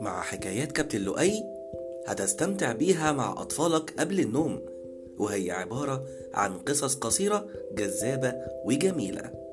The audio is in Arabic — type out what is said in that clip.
مع حكايات كابتن لؤي هتستمتع بيها مع أطفالك قبل النوم وهي عبارة عن قصص قصيرة جذابة وجميلة.